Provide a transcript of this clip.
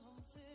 comes in.